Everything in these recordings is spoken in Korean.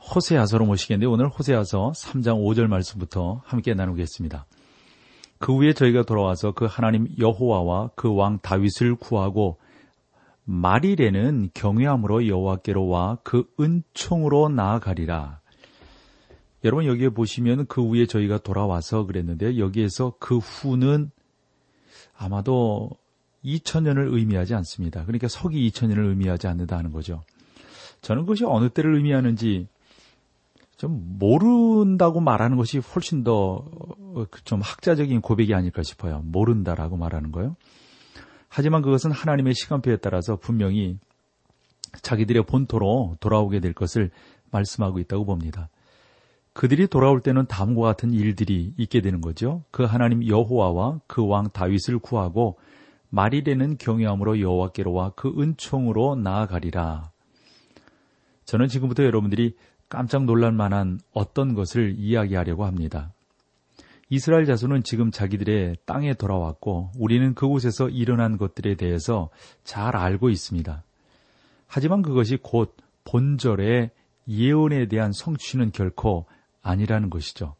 호세아서로 모시겠는데 오늘 호세아서 3장 5절 말씀부터 함께 나누겠습니다. 그 후에 저희가 돌아와서 그 하나님 여호와와 그 왕 다윗을 구하고 말일에는 경외함으로 여호와께로 와 그 은총으로 나아가리라. 여러분 여기에 보시면 그 후에 저희가 돌아와서 그랬는데요. 여기에서 그 후는 아마도 2000년을 의미하지 않습니다. 그러니까 서기 2000년을 의미하지 않는다는 거죠. 저는 그것이 어느 때를 의미하는지 좀 모른다고 말하는 것이 훨씬 더 좀 학자적인 고백이 아닐까 싶어요. 모른다라고 말하는 거요. 하지만 그것은 하나님의 시간표에 따라서 분명히 자기들의 본토로 돌아오게 될 것을 말씀하고 있다고 봅니다. 그들이 돌아올 때는 다음과 같은 일들이 있게 되는 거죠. 그 하나님 여호와와 그 왕 다윗을 구하고 말일에는 경외함으로 여호와께로 와 그 은총으로 나아가리라. 저는 지금부터 여러분들이 깜짝 놀랄 만한 어떤 것을 이야기하려고 합니다. 이스라엘 자손은 지금 자기들의 땅에 돌아왔고 우리는 그곳에서 일어난 것들에 대해서 잘 알고 있습니다. 하지만 그것이 곧 본절의 예언에 대한 성취는 결코 아니라는 것이죠.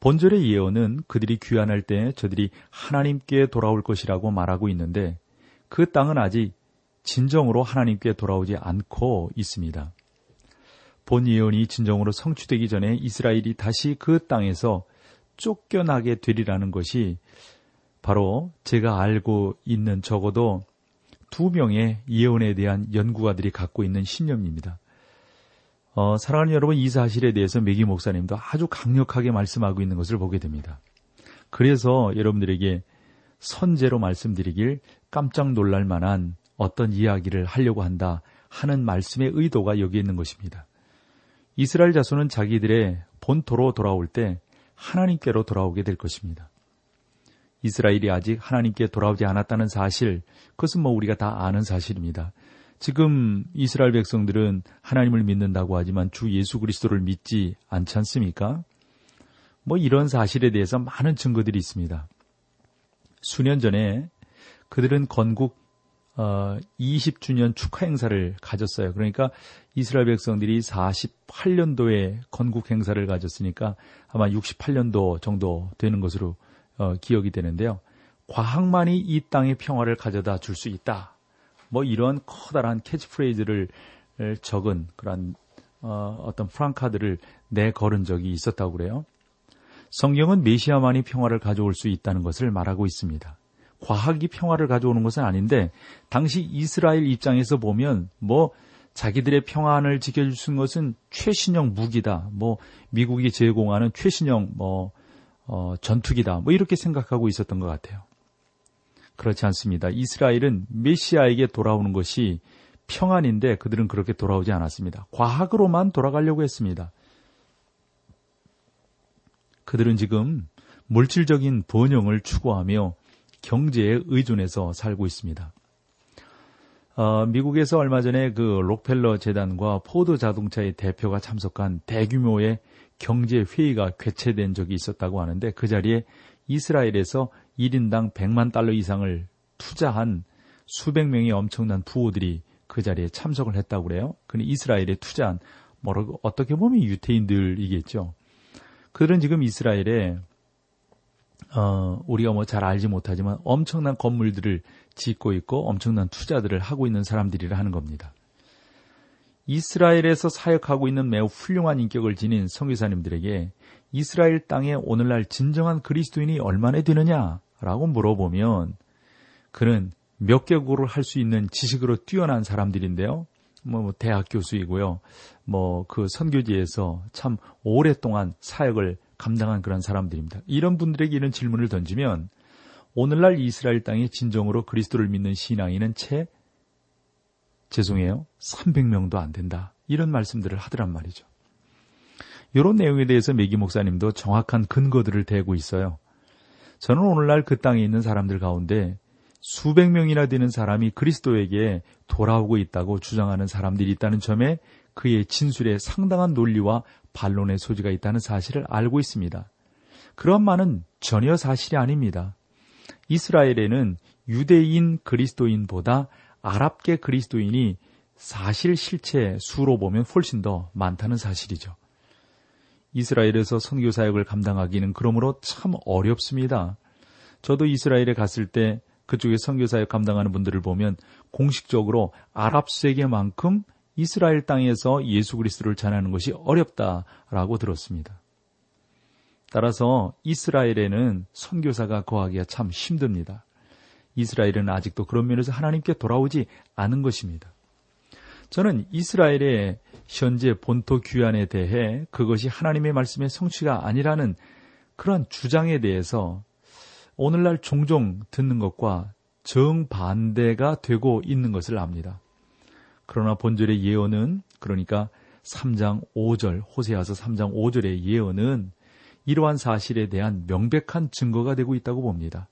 본절의 예언은 그들이 귀환할 때 저들이 하나님께 돌아올 것이라고 말하고 있는데 그 땅은 아직 진정으로 하나님께 돌아오지 않고 있습니다. 본 예언이 진정으로 성취되기 전에 이스라엘이 다시 그 땅에서 쫓겨나게 되리라는 것이 바로 제가 알고 있는 적어도 두 명의 예언에 대한 연구가들이 갖고 있는 신념입니다. 어, 사랑하는 여러분, 이 사실에 대해서 메기 목사님도 아주 강력하게 말씀하고 있는 것을 보게 됩니다. 그래서 여러분들에게 선제로 말씀드리길 깜짝 놀랄 만한 어떤 이야기를 하려고 한다 하는 말씀의 의도가 여기 있는 것입니다. 이스라엘 자손은 자기들의 본토로 돌아올 때 하나님께로 돌아오게 될 것입니다. 이스라엘이 아직 하나님께 돌아오지 않았다는 사실, 그것은 뭐 우리가 다 아는 사실입니다. 지금 이스라엘 백성들은 하나님을 믿는다고 하지만 주 예수 그리스도를 믿지 않지 않습니까? 뭐 이런 사실에 대해서 많은 증거들이 있습니다. 수년 전에 그들은 건국 어, 20주년 축하 행사를 가졌어요. 그러니까 이스라엘 백성들이 48년도에 건국 행사를 가졌으니까 아마 68년도 정도 되는 것으로 어, 기억이 되는데요. 과학만이 이 땅의 평화를 가져다 줄 수 있다. 뭐 이런 커다란 캐치프레이즈를 적은 그런 어, 어떤 프랑카드를 내걸은 적이 있었다고 그래요. 성경은 메시아만이 평화를 가져올 수 있다는 것을 말하고 있습니다. 과학이 평화를 가져오는 것은 아닌데 당시 이스라엘 입장에서 보면 뭐 자기들의 평안을 지켜줄 수 있는 것은 최신형 무기다. 뭐 미국이 제공하는 최신형 뭐 어, 전투기다. 뭐 이렇게 생각하고 있었던 것 같아요. 그렇지 않습니다. 이스라엘은 메시아에게 돌아오는 것이 평안인데 그들은 그렇게 돌아오지 않았습니다. 과학으로만 돌아가려고 했습니다. 그들은 지금 물질적인 번영을 추구하며 경제에 의존해서 살고 있습니다. 어, 미국에서 얼마 전에 그 록펠러 재단과 포드 자동차의 대표가 참석한 대규모의 경제 회의가 개최된 적이 있었다고 하는데 그 자리에 이스라엘에서 1인당 100만 달러 이상을 투자한 수백 명의 엄청난 부호들이 그 자리에 참석을 했다고 그래요. 근데 이스라엘에 투자한 뭐라고 어떻게 보면 유태인들이겠죠. 그들은 지금 이스라엘에 어, 우리가 뭐 잘 알지 못하지만 엄청난 건물들을 짓고 있고 엄청난 투자들을 하고 있는 사람들이라 하는 겁니다. 이스라엘에서 사역하고 있는 매우 훌륭한 인격을 지닌 성교사님들에게 이스라엘 땅에 오늘날 진정한 그리스도인이 얼마나 되느냐라고 물어보면 그는 몇 개국어를 할 수 있는 지식으로 뛰어난 사람들인데요. 뭐, 뭐 대학 교수이고요. 뭐 그 선교지에서 참 오랫동안 사역을 감당한 그런 사람들입니다. 이런 분들에게 이런 질문을 던지면 오늘날 이스라엘 땅에 진정으로 그리스도를 믿는 신앙인은 채 죄송해요. 300명도 안 된다. 이런 말씀들을 하더란 말이죠. 이런 내용에 대해서 메기 목사님도 정확한 근거들을 대고 있어요. 저는 오늘날 그 땅에 있는 사람들 가운데 수백 명이나 되는 사람이 그리스도에게 돌아오고 있다고 주장하는 사람들이 있다는 점에 그의 진술에 상당한 논리와 반론의 소지가 있다는 사실을 알고 있습니다. 그런 말은 전혀 사실이 아닙니다. 이스라엘에는 유대인 그리스도인보다 아랍계 그리스도인이 사실 실체 수로 보면 훨씬 더 많다는 사실이죠. 이스라엘에서 선교 사역을 감당하기는 그러므로 참 어렵습니다. 저도 이스라엘에 갔을 때 그쪽에 선교 사역 감당하는 분들을 보면 공식적으로 아랍 세계만큼 이스라엘 땅에서 예수 그리스도를 전하는 것이 어렵다라고 들었습니다. 따라서 이스라엘에는 선교사가 거하기가 참 힘듭니다. 이스라엘은 아직도 그런 면에서 하나님께 돌아오지 않은 것입니다. 저는 이스라엘의 현재 본토 귀환에 대해 그것이 하나님의 말씀의 성취가 아니라는 그러한 주장에 대해서 오늘날 종종 듣는 것과 정반대가 되고 있는 것을 압니다. 그러나 본절의 예언은 그러니까 3장 5절 호세아서 3장 5절의 예언은 이러한 사실에 대한 명백한 증거가 되고 있다고 봅니다.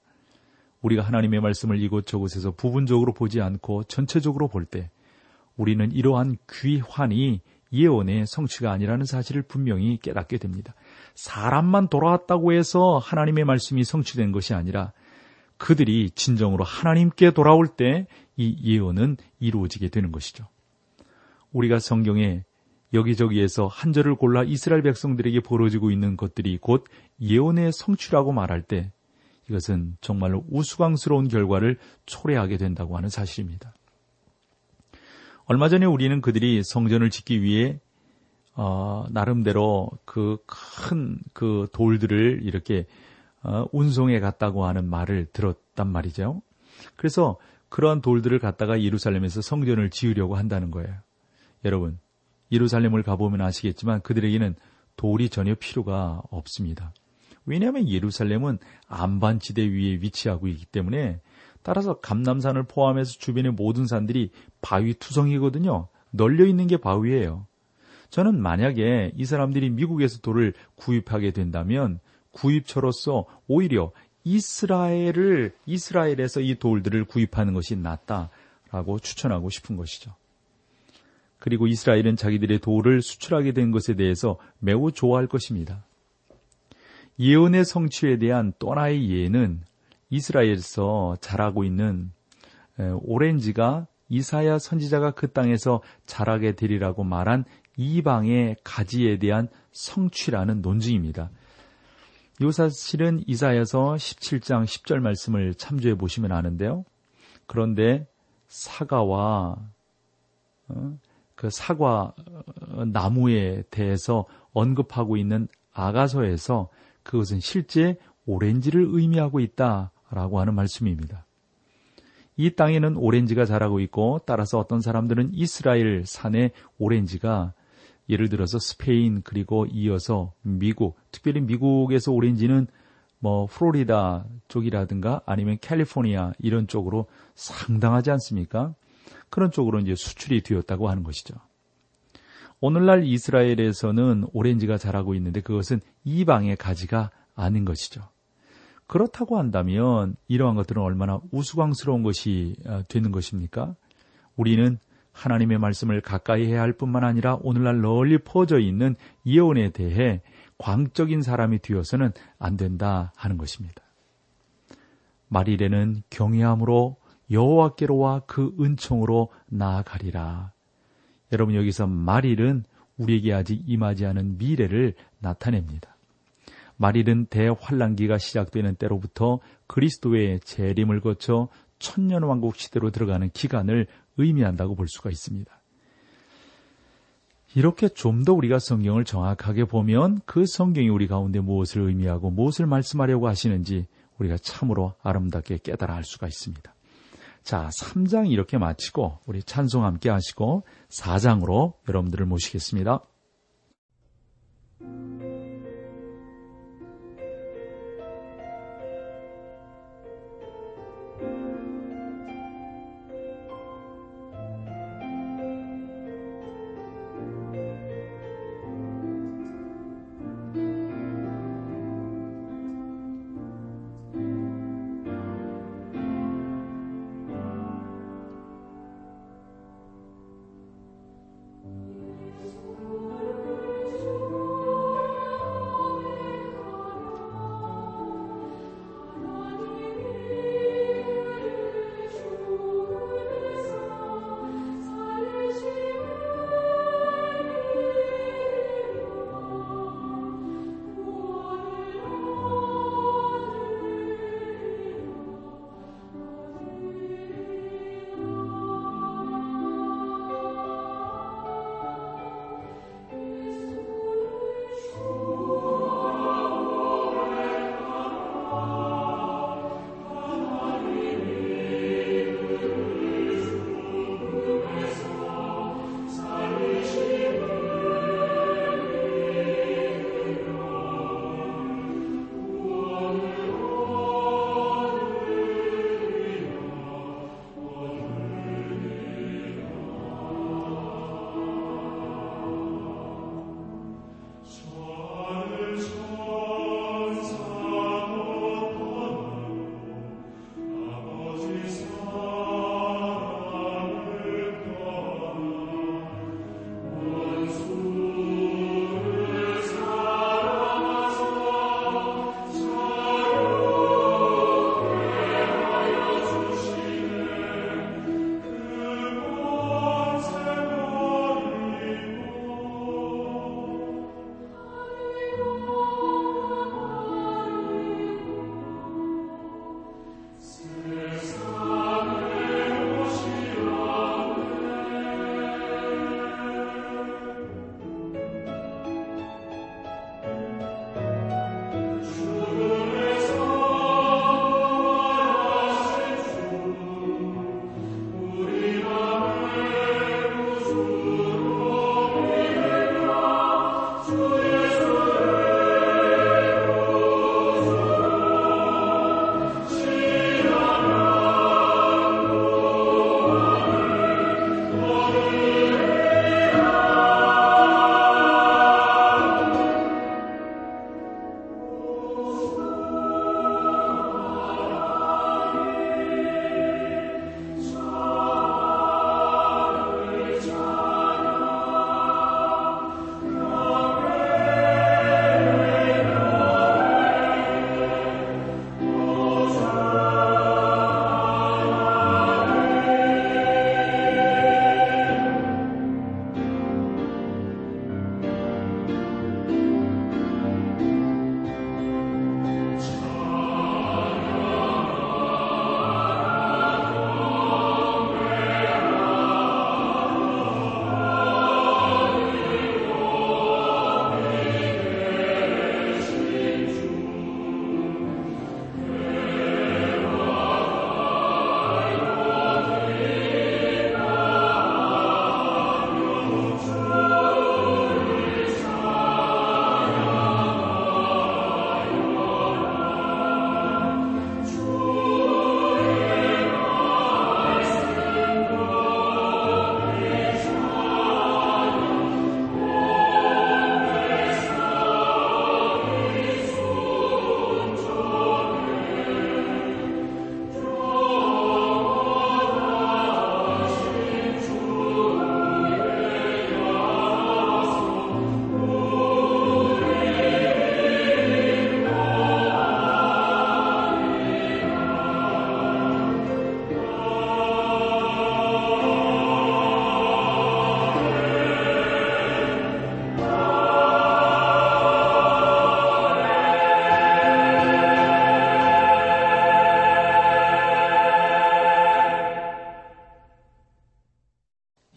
우리가 하나님의 말씀을 이곳저곳에서 부분적으로 보지 않고 전체적으로 볼 때 우리는 이러한 귀환이 예언의 성취가 아니라는 사실을 분명히 깨닫게 됩니다. 사람만 돌아왔다고 해서 하나님의 말씀이 성취된 것이 아니라 그들이 진정으로 하나님께 돌아올 때 이 예언은 이루어지게 되는 것이죠. 우리가 성경에 여기저기에서 한 절을 골라 이스라엘 백성들에게 벌어지고 있는 것들이 곧 예언의 성취라고 말할 때 이것은 정말로 우스꽝스러운 결과를 초래하게 된다고 하는 사실입니다. 얼마 전에 우리는 그들이 성전을 짓기 위해 어, 나름대로 그 큰그 그 돌들을 이렇게 어, 운송해 갔다고 하는 말을 들었단 말이죠. 그래서 그러한 돌들을 갖다가 예루살렘에서 성전을 지으려고 한다는 거예요. 여러분, 예루살렘을 가보면 아시겠지만 그들에게는 돌이 전혀 필요가 없습니다. 왜냐하면 예루살렘은 안반지대 위에 위치하고 있기 때문에 따라서 감남산을 포함해서 주변의 모든 산들이 바위 투성이거든요. 널려 있는 게 바위예요. 저는 만약에 이 사람들이 미국에서 돌을 구입하게 된다면 구입처로서 오히려 이스라엘을 이스라엘에서 이 돌들을 구입하는 것이 낫다라고 추천하고 싶은 것이죠. 그리고 이스라엘은 자기들의 돌을 수출하게 된 것에 대해서 매우 좋아할 것입니다. 예언의 성취에 대한 또 하나의 예는 이스라엘에서 자라고 있는 오렌지가 이사야 선지자가 그 땅에서 자라게 되리라고 말한 이방의 가지에 대한 성취라는 논증입니다. 이 사실은 이사야서 17장 10절 말씀을 참조해 보시면 아는데요. 그런데 사과와 어, 그 사과 어, 나무에 대해서 언급하고 있는 아가서에서 그것은 실제 오렌지를 의미하고 있다라고 하는 말씀입니다. 이 땅에는 오렌지가 자라고 있고 따라서 어떤 사람들은 이스라엘 산의 오렌지가 예를 들어서 스페인 그리고 이어서 미국, 특별히 미국에서 오렌지는 뭐 플로리다 쪽이라든가 아니면 캘리포니아 이런 쪽으로 상당하지 않습니까? 그런 쪽으로 이제 수출이 되었다고 하는 것이죠. 오늘날 이스라엘에서는 오렌지가 자라고 있는데 그것은 이방의 가지가 아닌 것이죠. 그렇다고 한다면 이러한 것들은 얼마나 우스꽝스러운 것이 어, 되는 것입니까? 우리는 하나님의 말씀을 가까이 해야 할 뿐만 아니라 오늘날 널리 퍼져 있는 예언에 대해 광적인 사람이 되어서는 안 된다 하는 것입니다. 말일에는 경외함으로 여호와께로와 그 은총으로 나아가리라. 여러분 여기서 말일은 우리에게 아직 임하지 않은 미래를 나타냅니다. 말일은 대환란기가 시작되는 때로부터 그리스도의 재림을 거쳐 천년 왕국 시대로 들어가는 기간을 의미한다고 볼 수가 있습니다. 이렇게 좀 더 우리가 성경을 정확하게 보면 그 성경이 우리 가운데 무엇을 의미하고 무엇을 말씀하려고 하시는지 우리가 참으로 아름답게 깨달아 알 수가 있습니다. 자, 3장 이렇게 마치고 우리 찬송 함께 하시고 4장으로 여러분들을 모시겠습니다.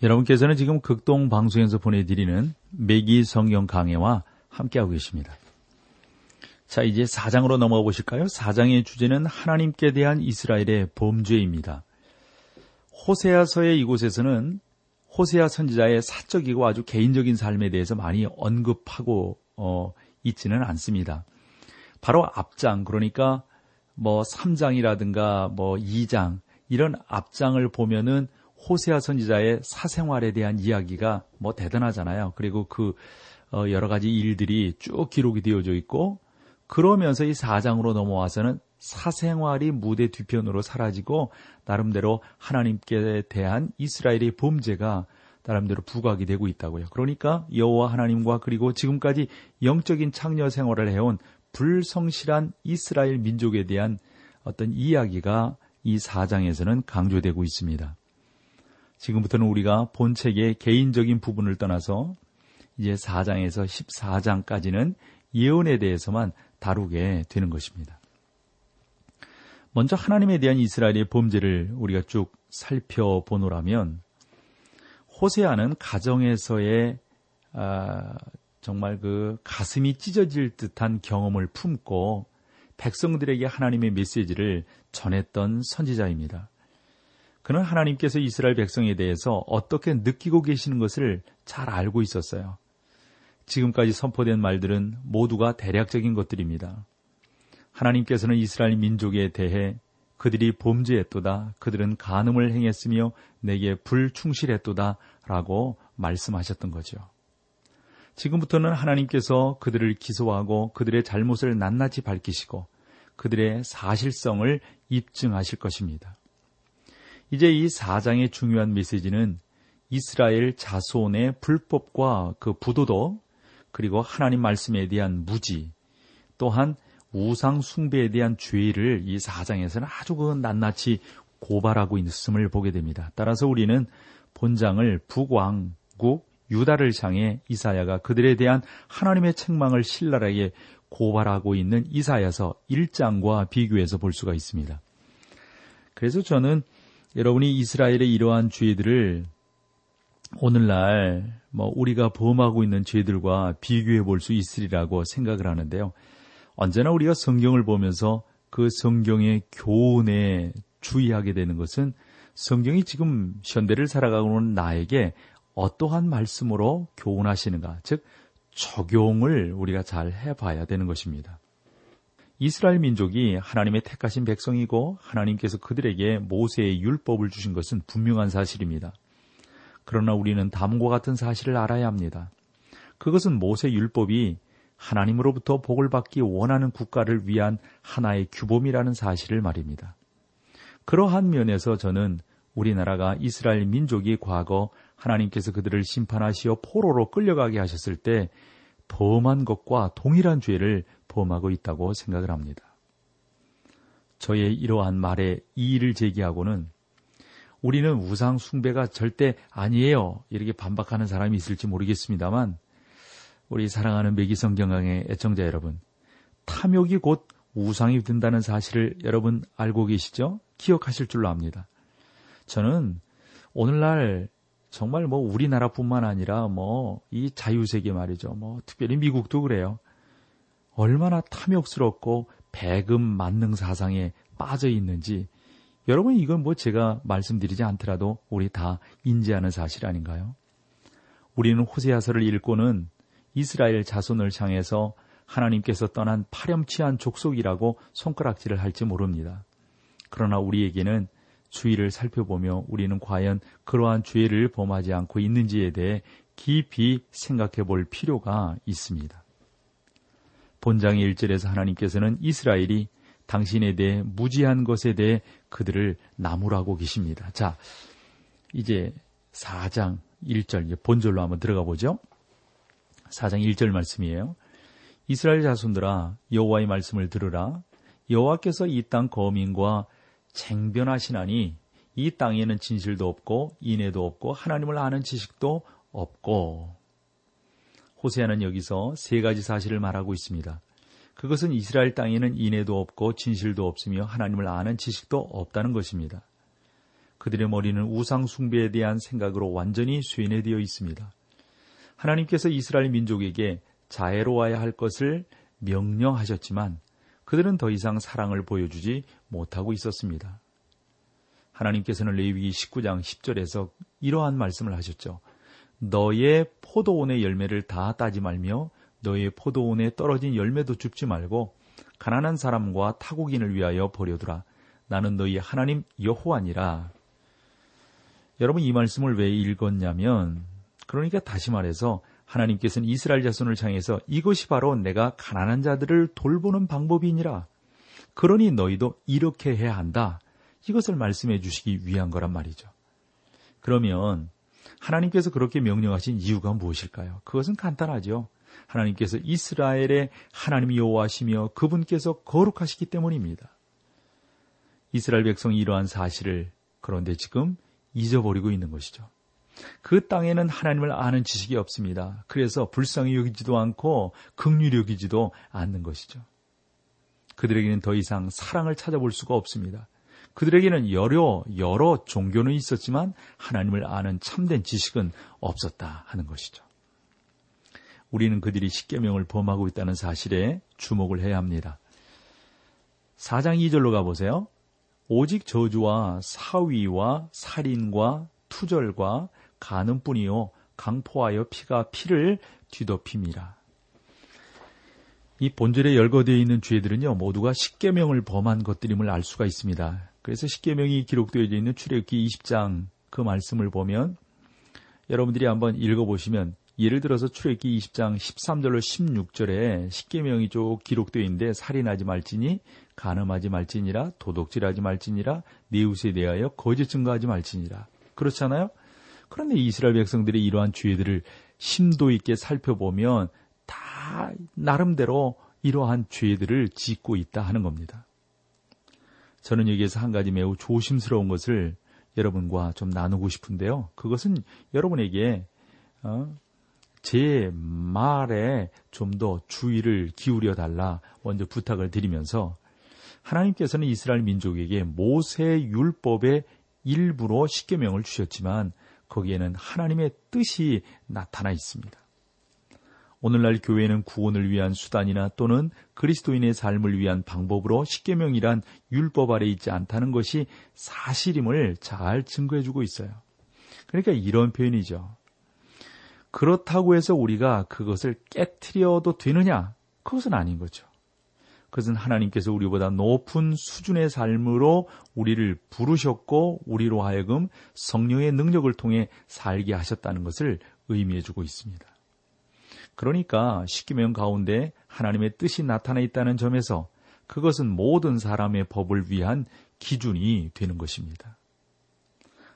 여러분께서는 지금 극동 방송에서 보내드리는 매기 성경 강해와 함께하고 계십니다. 자, 이제 4장으로 넘어가 보실까요? 4장의 주제는 하나님께 대한 이스라엘의 범죄입니다. 호세아서의 이곳에서는 호세아 선지자의 사적이고 아주 개인적인 삶에 대해서 많이 언급하고 어, 있지는 않습니다. 바로 앞장 그러니까 뭐 3장이라든가 뭐 2장 이런 앞장을 보면은 호세아 선지자의 사생활에 대한 이야기가 뭐 대단하잖아요. 그리고 그 어, 여러 가지 일들이 쭉 기록이 되어져 있고 그러면서 이 4장으로 넘어와서는 사생활이 무대 뒤편으로 사라지고 나름대로 하나님께 대한 이스라엘의 범죄가 나름대로 부각이 되고 있다고요. 그러니까 여호와 하나님과 그리고 지금까지 영적인 창녀 생활을 해온 불성실한 이스라엘 민족에 대한 어떤 이야기가 이 4장에서는 강조되고 있습니다. 지금부터는 우리가 본책의 개인적인 부분을 떠나서 이제 4장에서 14장까지는 예언에 대해서만 다루게 되는 것입니다. 먼저 하나님에 대한 이스라엘의 범죄를 우리가 쭉 살펴보노라면 호세아는 가정에서의 아, 정말 그 가슴이 찢어질 듯한 경험을 품고 백성들에게 하나님의 메시지를 전했던 선지자입니다. 그는 하나님께서 이스라엘 백성에 대해서 어떻게 느끼고 계시는 것을 잘 알고 있었어요. 지금까지 선포된 말들은 모두가 대략적인 것들입니다. 하나님께서는 이스라엘 민족에 대해 그들이 범죄했도다, 그들은 간음을 행했으며 내게 불충실했도다 라고 말씀하셨던 거죠. 지금부터는 하나님께서 그들을 기소하고 그들의 잘못을 낱낱이 밝히시고 그들의 사실성을 입증하실 것입니다. 이제 이 4장의 중요한 메시지는 이스라엘 자손의 불법과 그 부도덕, 그리고 하나님 말씀에 대한 무지, 또한 우상 숭배에 대한 죄를 이 4장에서는 아주 그 낱낱이 고발하고 있음을 보게 됩니다. 따라서 우리는 본장을 북왕국 유다를 향해 이사야가 그들에 대한 하나님의 책망을 신랄하게 고발하고 있는 이사야서 1장과 비교해서 볼 수가 있습니다. 그래서 저는 여러분이 이스라엘의 이러한 죄들을 오늘날 뭐 우리가 범하고 있는 죄들과 비교해 볼 수 있으리라고 생각을 하는데요. 언제나 우리가 성경을 보면서 그 성경의 교훈에 주의하게 되는 것은 성경이 지금 현대를 살아가고 있는 나에게 어떠한 말씀으로 교훈하시는가, 즉 적용을 우리가 잘 해봐야 되는 것입니다. 이스라엘 민족이 하나님의 택하신 백성이고 하나님께서 그들에게 모세의 율법을 주신 것은 분명한 사실입니다. 그러나 우리는 다음과 같은 사실을 알아야 합니다. 그것은 모세 율법이 하나님으로부터 복을 받기 원하는 국가를 위한 하나의 규범이라는 사실을 말입니다. 그러한 면에서 저는 우리나라가 이스라엘 민족이 과거 하나님께서 그들을 심판하시어 포로로 끌려가게 하셨을 때 범한 것과 동일한 죄를 범하고 있다고 생각을 합니다. 저의 이러한 말에 이의를 제기하고는 우리는 우상 숭배가 절대 아니에요. 이렇게 반박하는 사람이 있을지 모르겠습니다만 우리 사랑하는 매기성 경강의 애청자 여러분, 탐욕이 곧 우상이 된다는 사실을 여러분 알고 계시죠? 기억하실 줄로 압니다. 저는 오늘날 정말 뭐 우리나라뿐만 아니라 뭐 이 자유세계 말이죠. 뭐 특별히 미국도 그래요. 얼마나 탐욕스럽고 배금 만능 사상에 빠져 있는지 여러분 이건 뭐 제가 말씀드리지 않더라도 우리 다 인지하는 사실 아닌가요? 우리는 호세아서를 읽고는 이스라엘 자손을 향해서 하나님께서 떠난 파렴치한 족속이라고 손가락질을 할지 모릅니다. 그러나 우리에게는 주의를 살펴보며 우리는 과연 그러한 죄를 범하지 않고 있는지에 대해 깊이 생각해 볼 필요가 있습니다. 본장의 1절에서 하나님께서는 이스라엘이 당신에 대해 무지한 것에 대해 그들을 나무라고 계십니다. 자, 이제 4장 1절 본절로 한번 들어가 보죠. 4장 1절 말씀이에요. 이스라엘 자손들아 여호와의 말씀을 들으라. 여호와께서 이 땅 거민과 쟁변하시나니 이 땅에는 진실도 없고 인애도 없고 하나님을 아는 지식도 없고 호세아는 여기서 세 가지 사실을 말하고 있습니다. 그것은 이스라엘 땅에는 인애도 없고 진실도 없으며 하나님을 아는 지식도 없다는 것입니다. 그들의 머리는 우상 숭배에 대한 생각으로 완전히 쇠뇌되어 있습니다. 하나님께서 이스라엘 민족에게 자애로워야 할 것을 명령하셨지만 그들은 더 이상 사랑을 보여주지 못하고 있었습니다. 하나님께서는 레위기 19장 10절에서 이러한 말씀을 하셨죠. 너의 포도원의 열매를 다 따지 말며 너의 포도원에 떨어진 열매도 줍지 말고 가난한 사람과 타국인을 위하여 버려두라. 나는 너희 하나님 여호와니라. 여러분 이 말씀을 왜 읽었냐면 그러니까 다시 말해서 하나님께서는 이스라엘 자손을 향해서 이것이 바로 내가 가난한 자들을 돌보는 방법이니라. 그러니 너희도 이렇게 해야 한다. 이것을 말씀해 주시기 위한 거란 말이죠. 그러면 하나님께서 그렇게 명령하신 이유가 무엇일까요? 그것은 간단하죠. 하나님께서 이스라엘의 하나님 여호와시며 그분께서 거룩하시기 때문입니다. 이스라엘 백성이 이러한 사실을 그런데 지금 잊어버리고 있는 것이죠. 그 땅에는 하나님을 아는 지식이 없습니다. 그래서 불쌍히 여기지도 않고 극률히 여기지도 않는 것이죠. 그들에게는 더 이상 사랑을 찾아볼 수가 없습니다. 그들에게는 여러 여러 종교는 있었지만 하나님을 아는 참된 지식은 없었다 하는 것이죠. 우리는 그들이 십계명을 범하고 있다는 사실에 주목을 해야 합니다. 4장 2절로 가보세요. 오직 저주와 사위와 살인과 투절과 가는뿐이요 강포하여 피가 피를 뒤덮임이라. 이 본절에 열거되어 있는 죄들은요 모두가 십계명을 범한 것들임을 알 수가 있습니다. 그래서 십계명이 기록되어 있는 출애굽기 20장 그 말씀을 보면 여러분들이 한번 읽어보시면 예를 들어서 출애굽기 20장 13절로 16절에 십계명이 쭉 기록되어 있는데 살인하지 말지니 간음하지 말지니라 도둑질하지 말지니라 네 이웃에 대하여 거짓 증거하지 말지니라 그렇잖아요. 그런데 이스라엘 백성들이 이러한 죄들을 심도 있게 살펴보면 다 나름대로 이러한 죄들을 짓고 있다 하는 겁니다. 저는 여기에서 한 가지 매우 조심스러운 것을 여러분과 좀 나누고 싶은데요. 그것은 여러분에게 어, 제 말에 좀 더 주의를 기울여 달라 먼저 부탁을 드리면서 하나님께서는 이스라엘 민족에게 모세 율법의 일부로 십계명을 주셨지만 거기에는 하나님의 뜻이 나타나 있습니다. 오늘날 교회는 구원을 위한 수단이나 또는 그리스도인의 삶을 위한 방법으로 십계명이란 율법 아래 있지 않다는 것이 사실임을 잘 증거해주고 있어요. 그러니까 이런 표현이죠. 그렇다고 해서 우리가 그것을 깨트려도 되느냐? 그것은 아닌 거죠. 그것은 하나님께서 우리보다 높은 수준의 삶으로 우리를 부르셨고 우리로 하여금 성령의 능력을 통해 살게 하셨다는 것을 의미해 주고 있습니다. 그러니까 십계명 가운데 하나님의 뜻이 나타나 있다는 점에서 그것은 모든 사람의 법을 위한 기준이 되는 것입니다.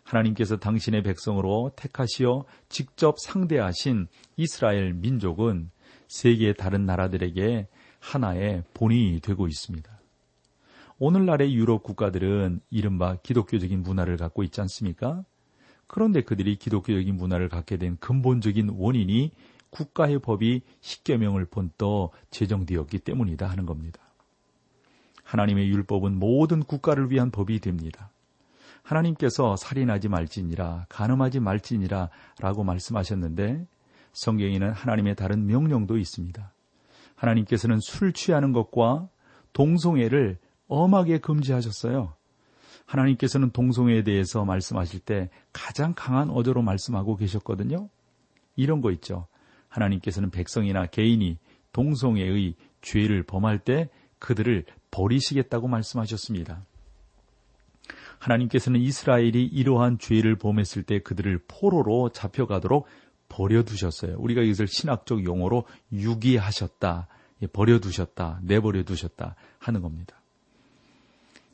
하나님께서 당신의 백성으로 택하시어 직접 상대하신 이스라엘 민족은 세계의 다른 나라들에게 하나의 본이 되고 있습니다. 오늘날의 유럽 국가들은 이른바 기독교적인 문화를 갖고 있지 않습니까? 그런데 그들이 기독교적인 문화를 갖게 된 근본적인 원인이 국가의 법이 십계명을 본떠 제정되었기 때문이다 하는 겁니다. 하나님의 율법은 모든 국가를 위한 법이 됩니다. 하나님께서 살인하지 말지니라, 간음하지 말지니라 라고 말씀하셨는데 성경에는 하나님의 다른 명령도 있습니다. 하나님께서는 술 취하는 것과 동성애를 엄하게 금지하셨어요. 하나님께서는 동성애에 대해서 말씀하실 때 가장 강한 어조로 말씀하고 계셨거든요. 이런 거 있죠. 하나님께서는 백성이나 개인이 동성애의 죄를 범할 때 그들을 버리시겠다고 말씀하셨습니다. 하나님께서는 이스라엘이 이러한 죄를 범했을 때 그들을 포로로 잡혀가도록 버려두셨어요. 우리가 이것을 신학적 용어로 유기하셨다, 예, 버려두셨다, 내버려두셨다 하는 겁니다.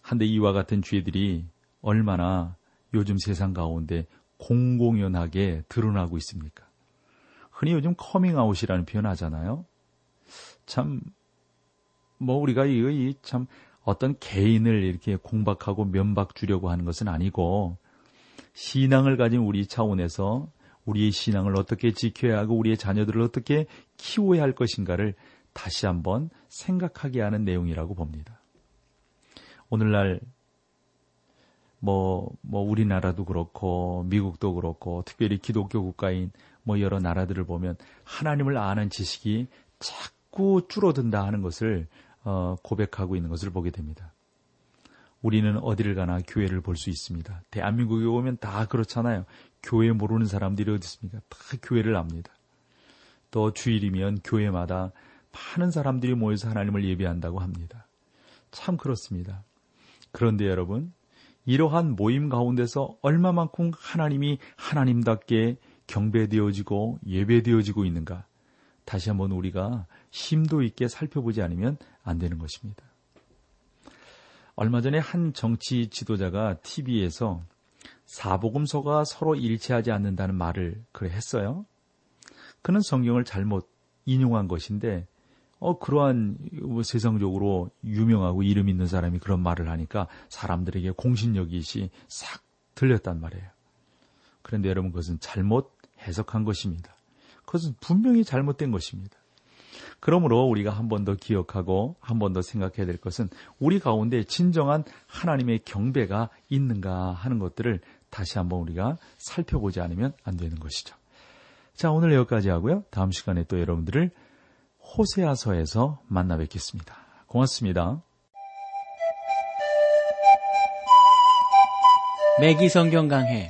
한데 이와 같은 죄들이 얼마나 요즘 세상 가운데 공공연하게 드러나고 있습니까? 흔히 요즘 커밍아웃이라는 표현 하잖아요. 참, 뭐 우리가 이거 참 어떤 개인을 이렇게 공박하고 면박 주려고 하는 것은 아니고 신앙을 가진 우리 차원에서 우리의 신앙을 어떻게 지켜야 하고 우리의 자녀들을 어떻게 키워야 할 것인가를 다시 한번 생각하게 하는 내용이라고 봅니다. 오늘날 뭐, 뭐, 우리나라도 그렇고, 미국도 그렇고, 특별히 기독교 국가인 뭐 여러 나라들을 보면 하나님을 아는 지식이 자꾸 줄어든다 하는 것을 어, 고백하고 있는 것을 보게 됩니다. 우리는 어디를 가나 교회를 볼 수 있습니다. 대한민국에 오면 다 그렇잖아요. 교회 모르는 사람들이 어디 있습니까? 다 교회를 압니다. 또 주일이면 교회마다 많은 사람들이 모여서 하나님을 예배한다고 합니다. 참 그렇습니다. 그런데 여러분, 이러한 모임 가운데서 얼마만큼 하나님이 하나님답게 경배되어지고 예배되어지고 있는가? 다시 한번 우리가 심도 있게 살펴보지 않으면 안 되는 것입니다. 얼마 전에 한 정치 지도자가 TV에서 사복음서가 서로 일치하지 않는다는 말을 그래 했어요. 그는 성경을 잘못 인용한 것인데, 어, 그러한 뭐 세상적으로 유명하고 이름 있는 사람이 그런 말을 하니까 사람들에게 공신력이 싹 들렸단 말이에요. 그런데 여러분 그것은 잘못 해석한 것입니다. 그것은 분명히 잘못된 것입니다. 그러므로 우리가 한 번 더 기억하고 한 번 더 생각해야 될 것은 우리 가운데 진정한 하나님의 경배가 있는가 하는 것들을 다시 한번 우리가 살펴보지 않으면 안 되는 것이죠. 자, 오늘 여기까지 하고요. 다음 시간에 또 여러분들을 호세아서에서 만나 뵙겠습니다. 고맙습니다. 매기 성경 강해